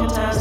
fantastic.